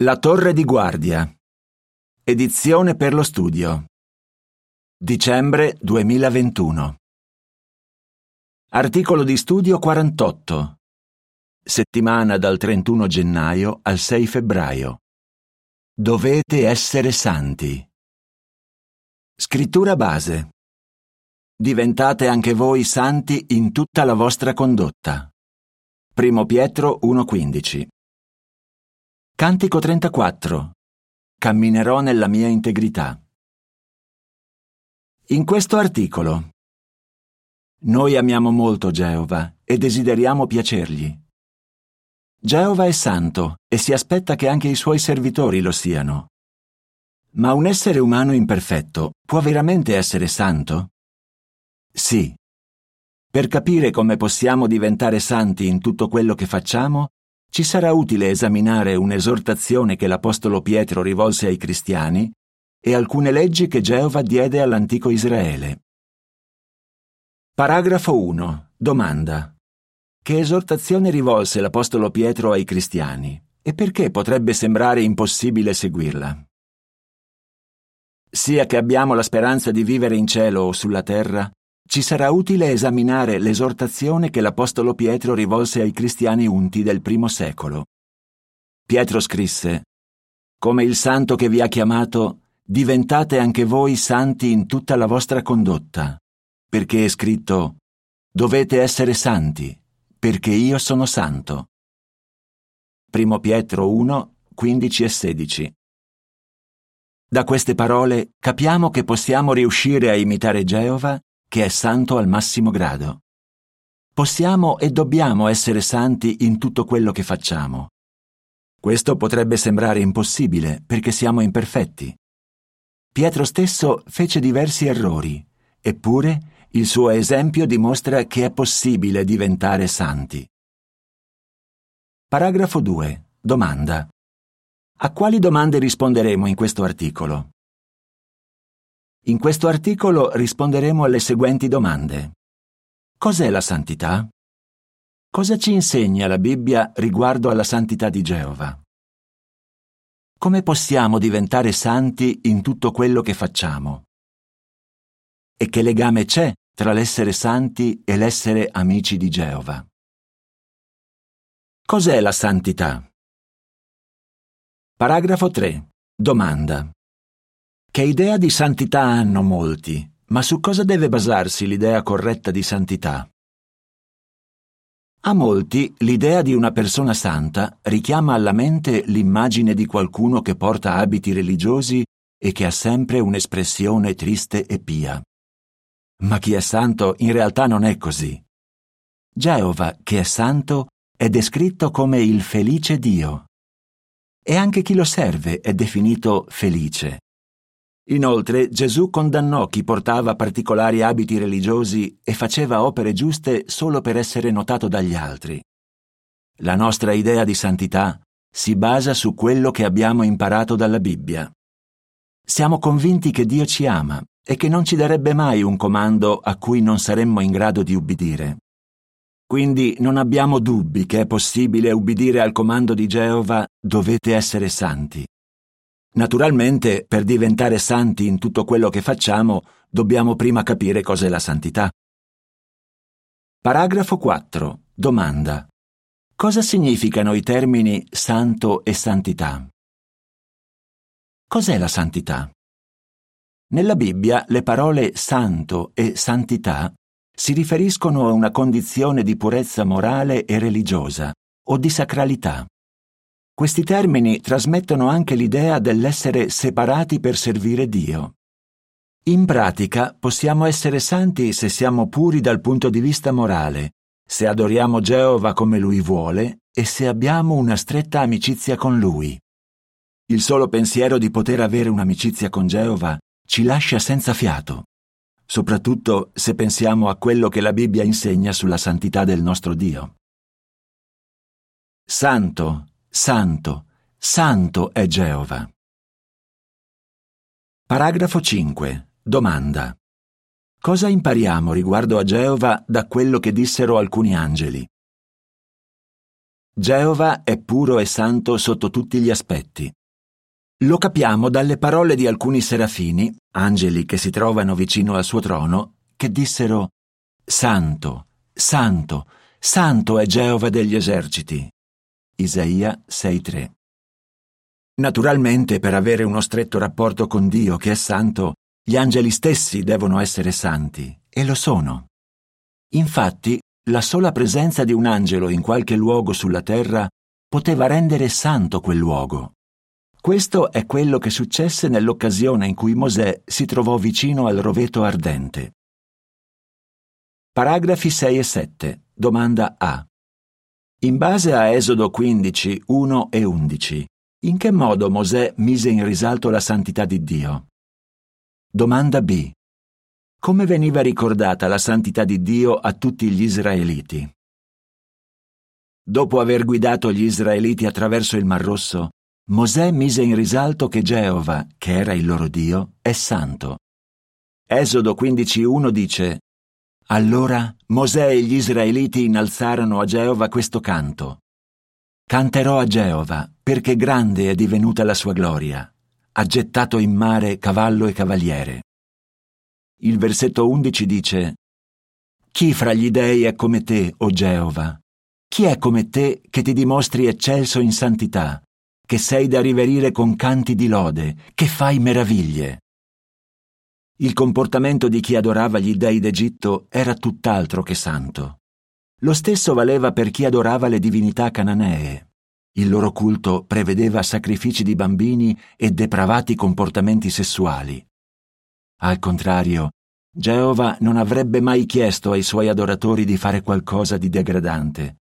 La torre di guardia. Edizione per lo studio. Dicembre 2021. Articolo di studio 48. Settimana dal 31 gennaio al 6 febbraio. Dovete essere santi. Scrittura base. Diventate anche voi santi in tutta la vostra condotta. Primo Pietro 1:15. Cantico 34. Camminerò nella mia integrità. In questo articolo. Noi amiamo molto Geova e desideriamo piacergli. Geova è santo e si aspetta che anche i suoi servitori lo siano. Ma un essere umano imperfetto può veramente essere santo? Sì. Per capire come possiamo diventare santi in tutto quello che facciamo, ci sarà utile esaminare un'esortazione che l'Apostolo Pietro rivolse ai cristiani e alcune leggi che Geova diede all'antico Israele. Paragrafo 1. Domanda. Che esortazione rivolse l'Apostolo Pietro ai cristiani e perché potrebbe sembrare impossibile seguirla? Sia che abbiamo la speranza di vivere in cielo o sulla terra, ci sarà utile esaminare l'esortazione che l'Apostolo Pietro rivolse ai cristiani unti del primo secolo. Pietro scrisse, Come il santo che vi ha chiamato, diventate anche voi santi in tutta la vostra condotta, perché è scritto, Dovete essere santi, perché io sono santo. Primo Pietro 1, 15 e 16. Da queste parole capiamo che possiamo riuscire a imitare Geova che è santo al massimo grado. Possiamo e dobbiamo essere santi in tutto quello che facciamo. Questo potrebbe sembrare impossibile perché siamo imperfetti. Pietro stesso fece diversi errori, eppure il suo esempio dimostra che è possibile diventare santi. Paragrafo 2. Domanda. A quali domande risponderemo in questo articolo? In questo articolo risponderemo alle seguenti domande. Cos'è la santità? Cosa ci insegna la Bibbia riguardo alla santità di Geova? Come possiamo diventare santi in tutto quello che facciamo? E che legame c'è tra l'essere santi e l'essere amici di Geova? Cos'è la santità? Paragrafo 3. Domanda. Che idea di santità hanno molti, ma su cosa deve basarsi l'idea corretta di santità? A molti l'idea di una persona santa richiama alla mente l'immagine di qualcuno che porta abiti religiosi e che ha sempre un'espressione triste e pia. Ma chi è santo in realtà non è così. Geova, che è santo, è descritto come il felice Dio. E anche chi lo serve è definito felice. Inoltre Gesù condannò chi portava particolari abiti religiosi e faceva opere giuste solo per essere notato dagli altri. La nostra idea di santità si basa su quello che abbiamo imparato dalla Bibbia. Siamo convinti che Dio ci ama e che non ci darebbe mai un comando a cui non saremmo in grado di ubbidire. Quindi non abbiamo dubbi che è possibile ubbidire al comando di Geova dovete essere santi. Naturalmente, per diventare santi in tutto quello che facciamo, dobbiamo prima capire cos'è la santità. Paragrafo 4. Domanda. Cosa significano i termini santo e santità? Cos'è la santità? Nella Bibbia le parole santo e santità si riferiscono a una condizione di purezza morale e religiosa o di sacralità. Questi termini trasmettono anche l'idea dell'essere separati per servire Dio. In pratica possiamo essere santi se siamo puri dal punto di vista morale, se adoriamo Geova come Lui vuole e se abbiamo una stretta amicizia con Lui. Il solo pensiero di poter avere un'amicizia con Geova ci lascia senza fiato, soprattutto se pensiamo a quello che la Bibbia insegna sulla santità del nostro Dio. Santo, Santo, santo è Geova. Paragrafo 5. Domanda. Cosa impariamo riguardo a Geova da quello che dissero alcuni angeli? Geova è puro e santo sotto tutti gli aspetti. Lo capiamo dalle parole di alcuni serafini, angeli che si trovano vicino al suo trono, che dissero Santo, Santo, Santo è Geova degli eserciti. Isaia 6.3 Naturalmente, per avere uno stretto rapporto con Dio che è santo, gli angeli stessi devono essere santi, e lo sono. Infatti, la sola presenza di un angelo in qualche luogo sulla terra poteva rendere santo quel luogo. Questo è quello che successe nell'occasione in cui Mosè si trovò vicino al roveto ardente. Paragrafi 6 e 7. Domanda A. In base a Esodo 15, 1 e 11, in che modo Mosè mise in risalto la santità di Dio? Domanda B. Come veniva ricordata la santità di Dio a tutti gli israeliti? Dopo aver guidato gli israeliti attraverso il Mar Rosso, Mosè mise in risalto che Geova, che era il loro Dio, è santo. Esodo 15.1 dice Allora Mosè e gli israeliti innalzarono a Geova questo canto. Canterò a Geova, perché grande è divenuta la sua gloria. Ha gettato in mare cavallo e cavaliere. Il versetto 11 dice Chi fra gli dei è come te, o Geova? Chi è come te che ti dimostri eccelso in santità, che sei da riverire con canti di lode, che fai meraviglie? Il comportamento di chi adorava gli dei d'Egitto era tutt'altro che santo. Lo stesso valeva per chi adorava le divinità cananee. Il loro culto prevedeva sacrifici di bambini e depravati comportamenti sessuali. Al contrario, Geova non avrebbe mai chiesto ai suoi adoratori di fare qualcosa di degradante.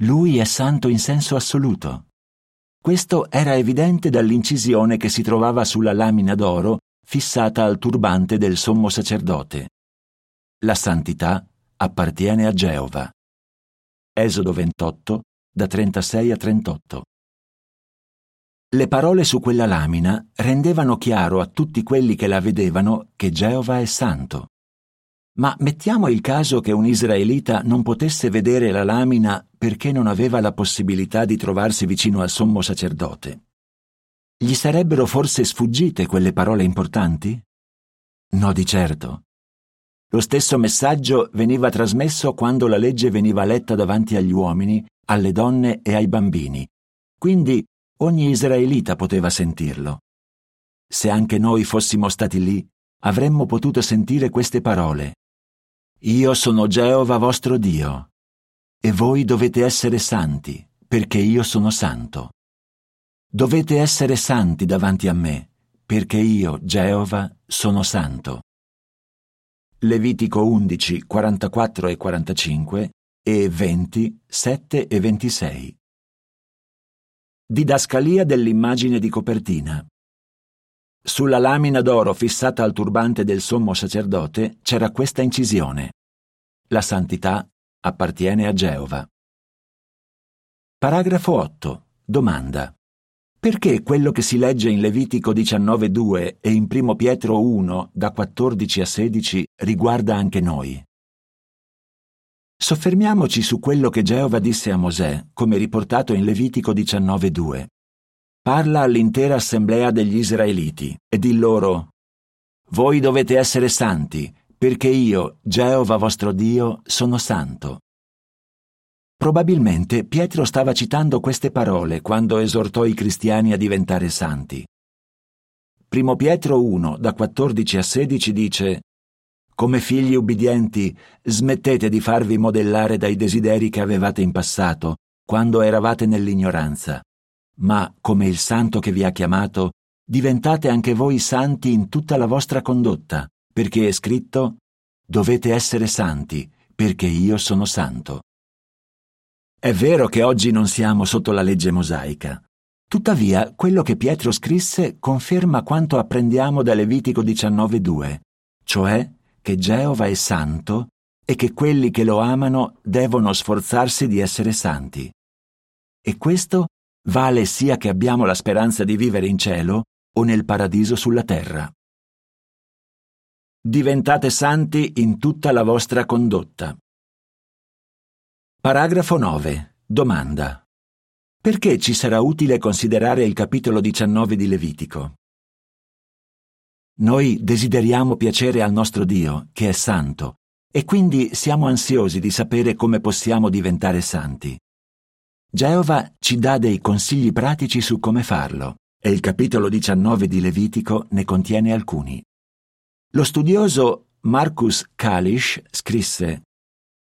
Lui è santo in senso assoluto. Questo era evidente dall'incisione che si trovava sulla lamina d'oro fissata al turbante del sommo sacerdote. La santità appartiene a Geova. Esodo 28, da 36 a 38. Le parole su quella lamina rendevano chiaro a tutti quelli che la vedevano che Geova è santo. Ma mettiamo il caso che un israelita non potesse vedere la lamina perché non aveva la possibilità di trovarsi vicino al sommo sacerdote. Gli sarebbero forse sfuggite quelle parole importanti? No, di certo. Lo stesso messaggio veniva trasmesso quando la legge veniva letta davanti agli uomini, alle donne e ai bambini. Quindi Ogni israelita poteva sentirlo. Se anche noi fossimo stati lì, avremmo potuto sentire queste parole. Io sono Geova vostro Dio, e voi dovete essere santi, perché io sono santo. Dovete essere santi davanti a me, perché io, Geova, sono santo. Levitico 11, 44 e 45 e 20, 7 e 26. Didascalia dell'immagine di copertina. Sulla lamina d'oro fissata al turbante del sommo sacerdote c'era questa incisione. La santità appartiene a Geova. Paragrafo 8. Domanda. Perché quello che si legge in Levitico 19.2 e in 1 Pietro 1 da 14 a 16 riguarda anche noi? Soffermiamoci su quello che Geova disse a Mosè, come riportato in Levitico 19.2. Parla all'intera assemblea degli Israeliti e di loro Voi dovete essere santi, perché io, Geova vostro Dio, sono santo. Probabilmente Pietro stava citando queste parole quando esortò i cristiani a diventare santi. Primo Pietro 1, da 14 a 16 dice come figli ubbidienti, smettete di farvi modellare dai desideri che avevate in passato, quando eravate nell'ignoranza. Ma, come il santo che vi ha chiamato, diventate anche voi santi in tutta la vostra condotta, perché è scritto Dovete essere santi, perché io sono santo. È vero che oggi non siamo sotto la legge mosaica. Tuttavia, quello che Pietro scrisse conferma quanto apprendiamo da Levitico 19.2, cioè che Geova è santo e che quelli che lo amano devono sforzarsi di essere santi. E questo vale sia che abbiamo la speranza di vivere in cielo o nel paradiso sulla terra. Diventate santi in tutta la vostra condotta. Paragrafo 9. Domanda. Perché ci sarà utile considerare il capitolo 19 di Levitico? Noi desideriamo piacere al nostro Dio, che è santo, e quindi siamo ansiosi di sapere come possiamo diventare santi. Geova ci dà dei consigli pratici su come farlo, e il capitolo 19 di Levitico ne contiene alcuni. Lo studioso Marcus Kalisch scrisse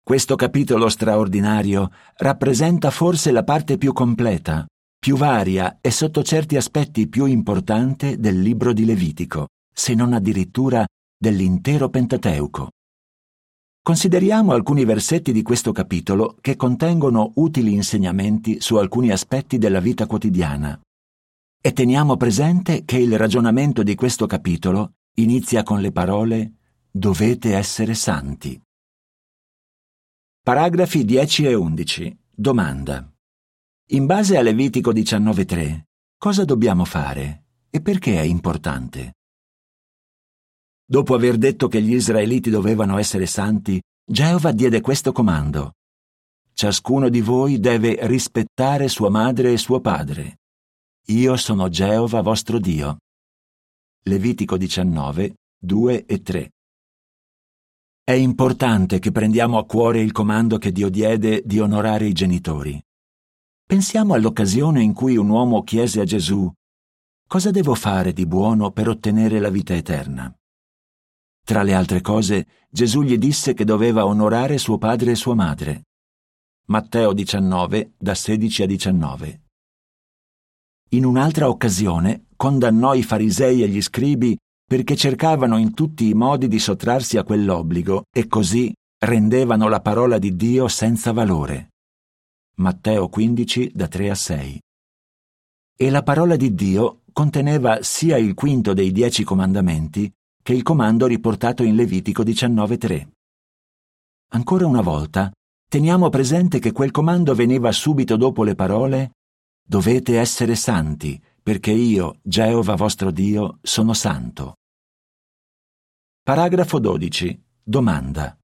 Questo capitolo straordinario rappresenta forse la parte più completa, più varia e sotto certi aspetti più importante del libro di Levitico, se non addirittura dell'intero Pentateuco. Consideriamo alcuni versetti di questo capitolo che contengono utili insegnamenti su alcuni aspetti della vita quotidiana. E teniamo presente che il ragionamento di questo capitolo inizia con le parole Dovete essere santi. Paragrafi 10 e 11. Domanda. In base a Levitico 19.3, cosa dobbiamo fare e perché è importante? Dopo aver detto che gli israeliti dovevano essere santi, Geova diede questo comando. Ciascuno di voi deve rispettare sua madre e suo padre. Io sono Geova vostro Dio. Levitico 19, 2 e 3. È importante che prendiamo a cuore il comando che Dio diede di onorare i genitori. Pensiamo all'occasione in cui un uomo chiese a Gesù Cosa devo fare di buono per ottenere la vita eterna? Tra le altre cose, Gesù gli disse che doveva onorare suo padre e sua madre. Matteo 19, da 16 a 19. In un'altra occasione condannò i farisei e gli scribi perché cercavano in tutti i modi di sottrarsi a quell'obbligo e così rendevano la parola di Dio senza valore. Matteo 15, da 3 a 6. E la parola di Dio conteneva sia il quinto dei dieci comandamenti che il comando riportato in Levitico 19.3. Ancora una volta, teniamo presente che quel comando veniva subito dopo le parole Dovete essere santi, perché io, Geova vostro Dio, sono santo. Paragrafo 12. Domanda.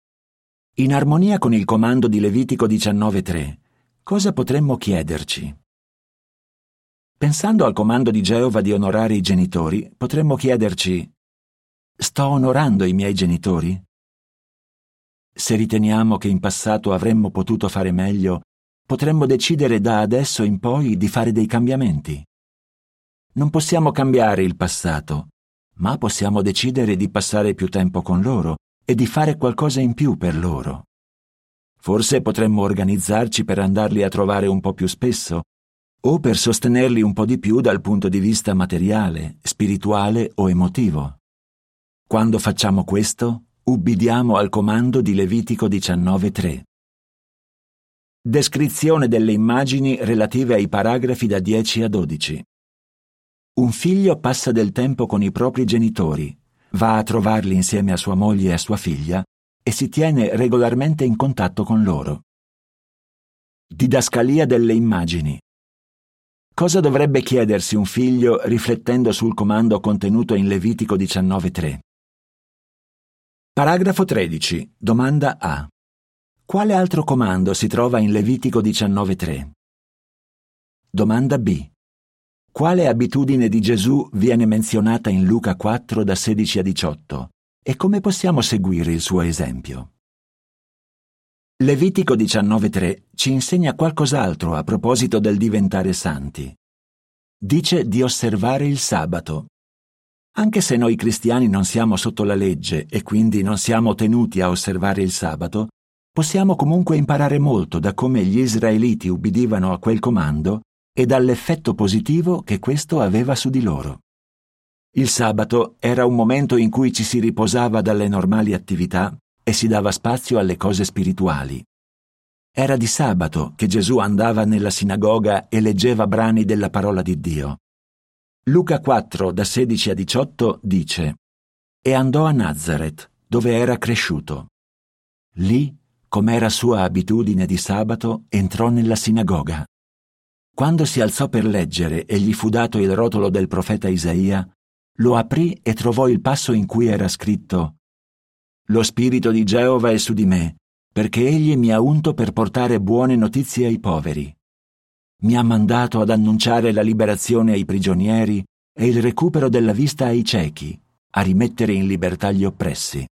In armonia con il comando di Levitico 19.3, cosa potremmo chiederci? Pensando al comando di Geova di onorare i genitori, potremmo chiederci Sto onorando i miei genitori? Se riteniamo che in passato avremmo potuto fare meglio, potremmo decidere da adesso in poi di fare dei cambiamenti. Non possiamo cambiare il passato, ma possiamo decidere di passare più tempo con loro e di fare qualcosa in più per loro. Forse potremmo organizzarci per andarli a trovare un po' più spesso, o per sostenerli un po' di più dal punto di vista materiale, spirituale o emotivo. Quando facciamo questo, ubbidiamo al comando di Levitico 19.3. Descrizione delle immagini relative ai paragrafi da 10 a 12. Un figlio passa del tempo con i propri genitori, va a trovarli insieme a sua moglie e a sua figlia e si tiene regolarmente in contatto con loro. Didascalia delle immagini. Cosa dovrebbe chiedersi un figlio riflettendo sul comando contenuto in Levitico 19.3? Paragrafo 13. Domanda A. Quale altro comando si trova in Levitico 19.3? Domanda B. Quale abitudine di Gesù viene menzionata in Luca 4 da 16 a 18 e come possiamo seguire il suo esempio? Levitico 19.3 ci insegna qualcos'altro a proposito del diventare santi. Dice di osservare il sabato. Anche se noi cristiani non siamo sotto la legge e quindi non siamo tenuti a osservare il sabato, possiamo comunque imparare molto da come gli israeliti ubbidivano a quel comando e dall'effetto positivo che questo aveva su di loro. Il sabato era un momento in cui ci si riposava dalle normali attività e si dava spazio alle cose spirituali. Era di sabato che Gesù andava nella sinagoga e leggeva brani della parola di Dio. Luca 4 da 16 a 18 dice E andò a Nazareth, dove era cresciuto. Lì, com'era sua abitudine di sabato, entrò nella sinagoga. Quando si alzò per leggere e gli fu dato il rotolo del profeta Isaia, lo aprì e trovò il passo in cui era scritto Lo spirito di Geova è su di me, perché egli mi ha unto per portare buone notizie ai poveri. mi ha mandato ad annunciare la liberazione ai prigionieri e il recupero della vista ai ciechi, a rimettere in libertà gli oppressi.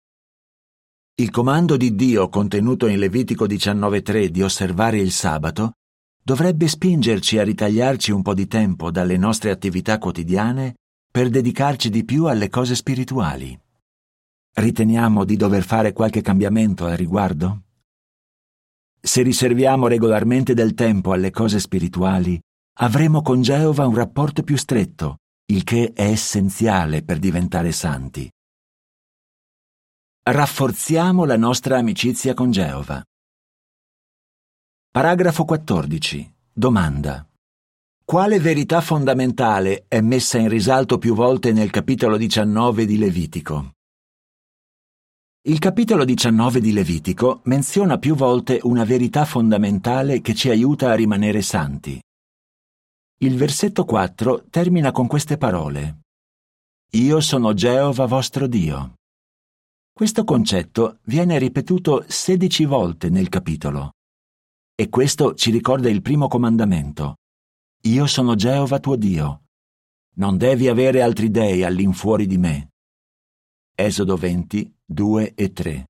Il comando di Dio contenuto in Levitico 19.3 di osservare il sabato dovrebbe spingerci a ritagliarci un po' di tempo dalle nostre attività quotidiane per dedicarci di più alle cose spirituali. Riteniamo di dover fare qualche cambiamento al riguardo? Se riserviamo regolarmente del tempo alle cose spirituali, avremo con Geova un rapporto più stretto, il che è essenziale per diventare santi. Rafforziamo la nostra amicizia con Geova. Paragrafo 14. Domanda. Quale verità fondamentale è messa in risalto più volte nel capitolo 19 di Levitico? Il capitolo 19 di Levitico menziona più volte una verità fondamentale che ci aiuta a rimanere santi. Il versetto 4 termina con queste parole. Io sono Geova vostro Dio. Questo concetto viene ripetuto 16 volte nel capitolo. E questo ci ricorda il primo comandamento. Io sono Geova tuo Dio. Non devi avere altri dei all'infuori di me. Esodo 20, 2 e 3.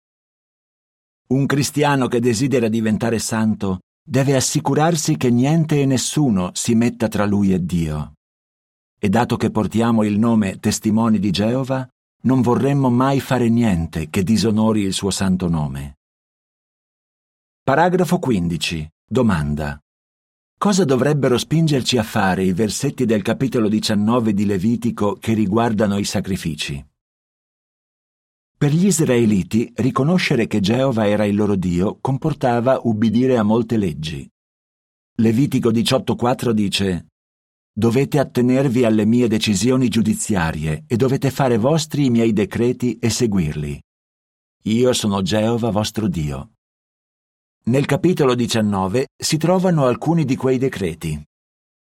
Un cristiano che desidera diventare santo deve assicurarsi che niente e nessuno si metta tra lui e Dio. E dato che portiamo il nome testimoni di Geova, non vorremmo mai fare niente che disonori il suo santo nome. Paragrafo 15. Domanda. Cosa dovrebbero spingerci a fare i versetti del capitolo 19 di Levitico che riguardano i sacrifici? Per gli israeliti riconoscere che Geova era il loro Dio comportava ubbidire a molte leggi. Levitico 18.4 dice Dovete attenervi alle mie decisioni giudiziarie e dovete fare vostri i miei decreti e seguirli. Io sono Geova vostro Dio. Nel capitolo 19 si trovano alcuni di quei decreti.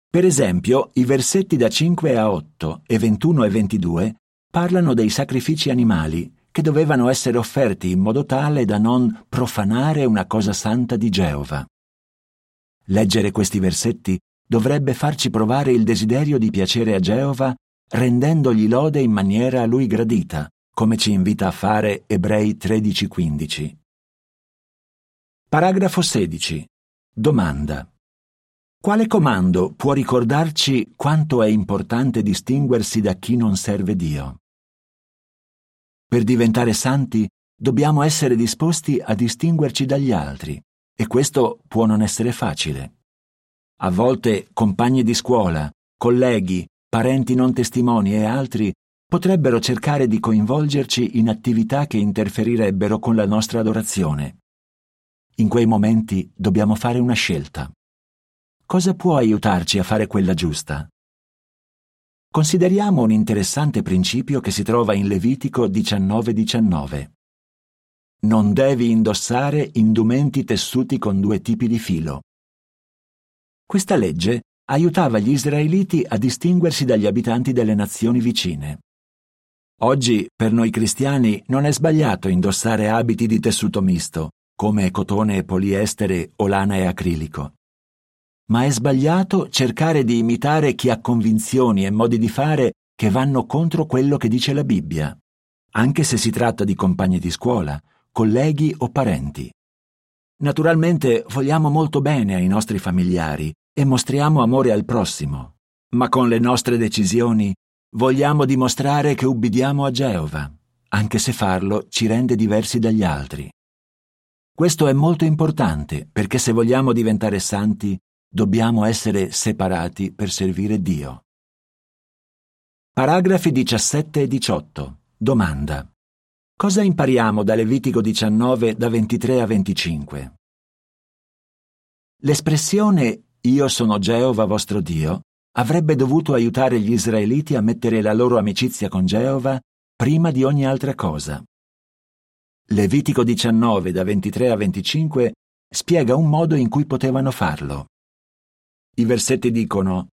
Per esempio, i versetti da 5 a 8 e 21 e 22 parlano dei sacrifici animali che dovevano essere offerti in modo tale da non profanare una cosa santa di Geova. Leggere questi versetti dovrebbe farci provare il desiderio di piacere a Geova rendendogli lode in maniera a lui gradita, come ci invita a fare Ebrei 13:15. Paragrafo 16. Domanda. Quale comando può ricordarci quanto è importante distinguersi da chi non serve Dio? Per diventare santi dobbiamo essere disposti a distinguerci dagli altri e questo può non essere facile. A volte compagni di scuola, colleghi, parenti non testimoni e altri potrebbero cercare di coinvolgerci in attività che interferirebbero con la nostra adorazione. In quei momenti dobbiamo fare una scelta. Cosa può aiutarci a fare quella giusta? Consideriamo un interessante principio che si trova in Levitico 19:19. 19. Non devi indossare indumenti tessuti con due tipi di filo. Questa legge aiutava gli israeliti a distinguersi dagli abitanti delle nazioni vicine. Oggi, per noi cristiani, non è sbagliato indossare abiti di tessuto misto, come cotone e poliestere o lana e acrilico ma è sbagliato cercare di imitare chi ha convinzioni e modi di fare che vanno contro quello che dice la Bibbia, anche se si tratta di compagni di scuola, colleghi o parenti. Naturalmente vogliamo molto bene ai nostri familiari e mostriamo amore al prossimo, ma con le nostre decisioni vogliamo dimostrare che ubbidiamo a Geova, anche se farlo ci rende diversi dagli altri. Questo è molto importante perché se vogliamo diventare santi Dobbiamo essere separati per servire Dio. Paragrafi 17 e 18. Domanda. Cosa impariamo da Levitico 19 da 23 a 25? L'espressione Io sono Geova vostro Dio avrebbe dovuto aiutare gli israeliti a mettere la loro amicizia con Geova prima di ogni altra cosa. Levitico 19 da 23 a 25 spiega un modo in cui potevano farlo. I versetti dicono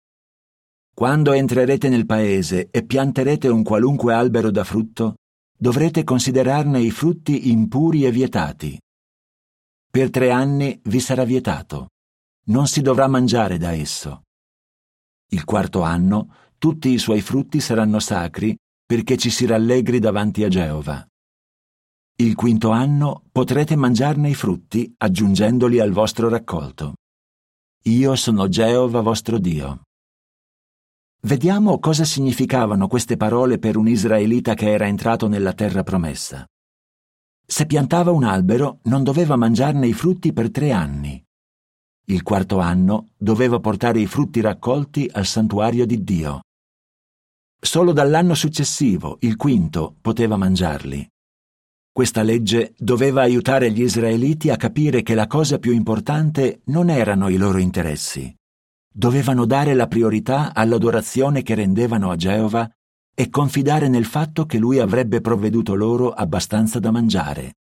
Quando entrerete nel paese e pianterete un qualunque albero da frutto, dovrete considerarne i frutti impuri e vietati. Per tre anni vi sarà vietato. non si dovrà mangiare da esso. Il quarto anno tutti i suoi frutti saranno sacri perché ci si rallegri davanti a Geova. Il quinto anno potrete mangiarne i frutti aggiungendoli al vostro raccolto. Io sono Geova vostro Dio. Vediamo cosa significavano queste parole per un israelita che era entrato nella terra promessa. Se piantava un albero non doveva mangiarne i frutti per tre anni. Il quarto anno doveva portare i frutti raccolti al santuario di Dio. Solo dall'anno successivo, il quinto, poteva mangiarli. Questa legge doveva aiutare gli israeliti a capire che la cosa più importante non erano i loro interessi. Dovevano dare la priorità all'adorazione che rendevano a Geova e confidare nel fatto che lui avrebbe provveduto loro abbastanza da mangiare.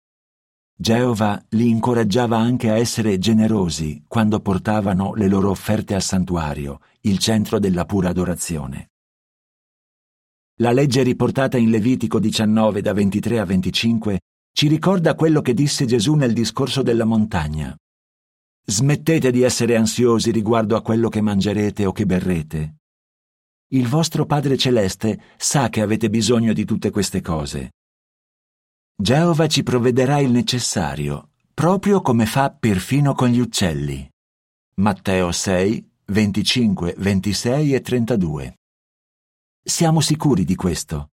Geova li incoraggiava anche a essere generosi quando portavano le loro offerte al santuario, il centro della pura adorazione. La legge riportata in Levitico 19 da 23 a 25 ci ricorda quello che disse Gesù nel discorso della montagna. Smettete di essere ansiosi riguardo a quello che mangerete o che berrete. Il vostro Padre Celeste sa che avete bisogno di tutte queste cose. Geova ci provvederà il necessario, proprio come fa perfino con gli uccelli. Matteo 6, 25, 26 e 32. Siamo sicuri di questo.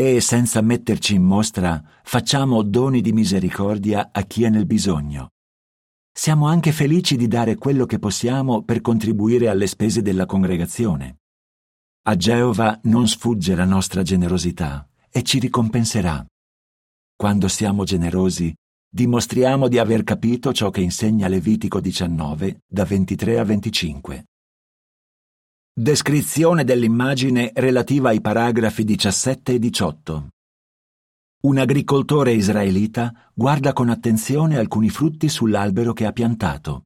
E senza metterci in mostra, facciamo doni di misericordia a chi è nel bisogno. Siamo anche felici di dare quello che possiamo per contribuire alle spese della congregazione. A Geova non sfugge la nostra generosità e ci ricompenserà. Quando siamo generosi, dimostriamo di aver capito ciò che insegna Levitico 19, da 23 a 25. Descrizione dell'immagine relativa ai paragrafi 17 e 18. Un agricoltore israelita guarda con attenzione alcuni frutti sull'albero che ha piantato.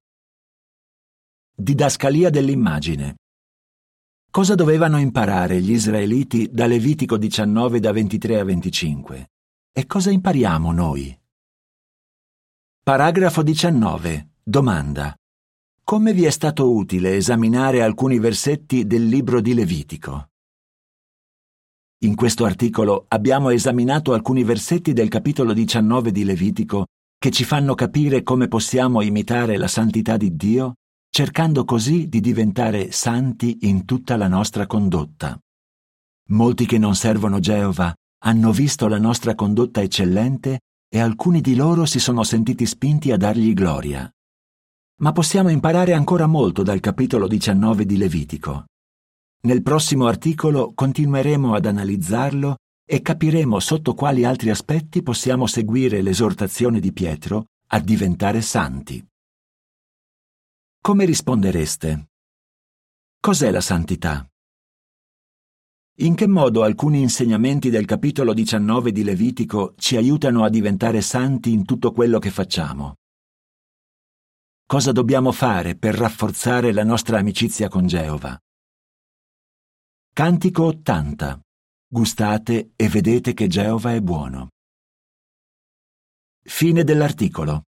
Didascalia dell'immagine. Cosa dovevano imparare gli israeliti da Levitico 19 da 23 a 25? E cosa impariamo noi? Paragrafo 19. Domanda. Come vi è stato utile esaminare alcuni versetti del libro di Levitico? In questo articolo abbiamo esaminato alcuni versetti del capitolo 19 di Levitico che ci fanno capire come possiamo imitare la santità di Dio, cercando così di diventare santi in tutta la nostra condotta. Molti che non servono Geova hanno visto la nostra condotta eccellente e alcuni di loro si sono sentiti spinti a dargli gloria ma possiamo imparare ancora molto dal capitolo 19 di Levitico. Nel prossimo articolo continueremo ad analizzarlo e capiremo sotto quali altri aspetti possiamo seguire l'esortazione di Pietro a diventare santi. Come rispondereste? Cos'è la santità? In che modo alcuni insegnamenti del capitolo 19 di Levitico ci aiutano a diventare santi in tutto quello che facciamo? Cosa dobbiamo fare per rafforzare la nostra amicizia con Geova? Cantico 80. Gustate e vedete che Geova è buono. Fine dell'articolo.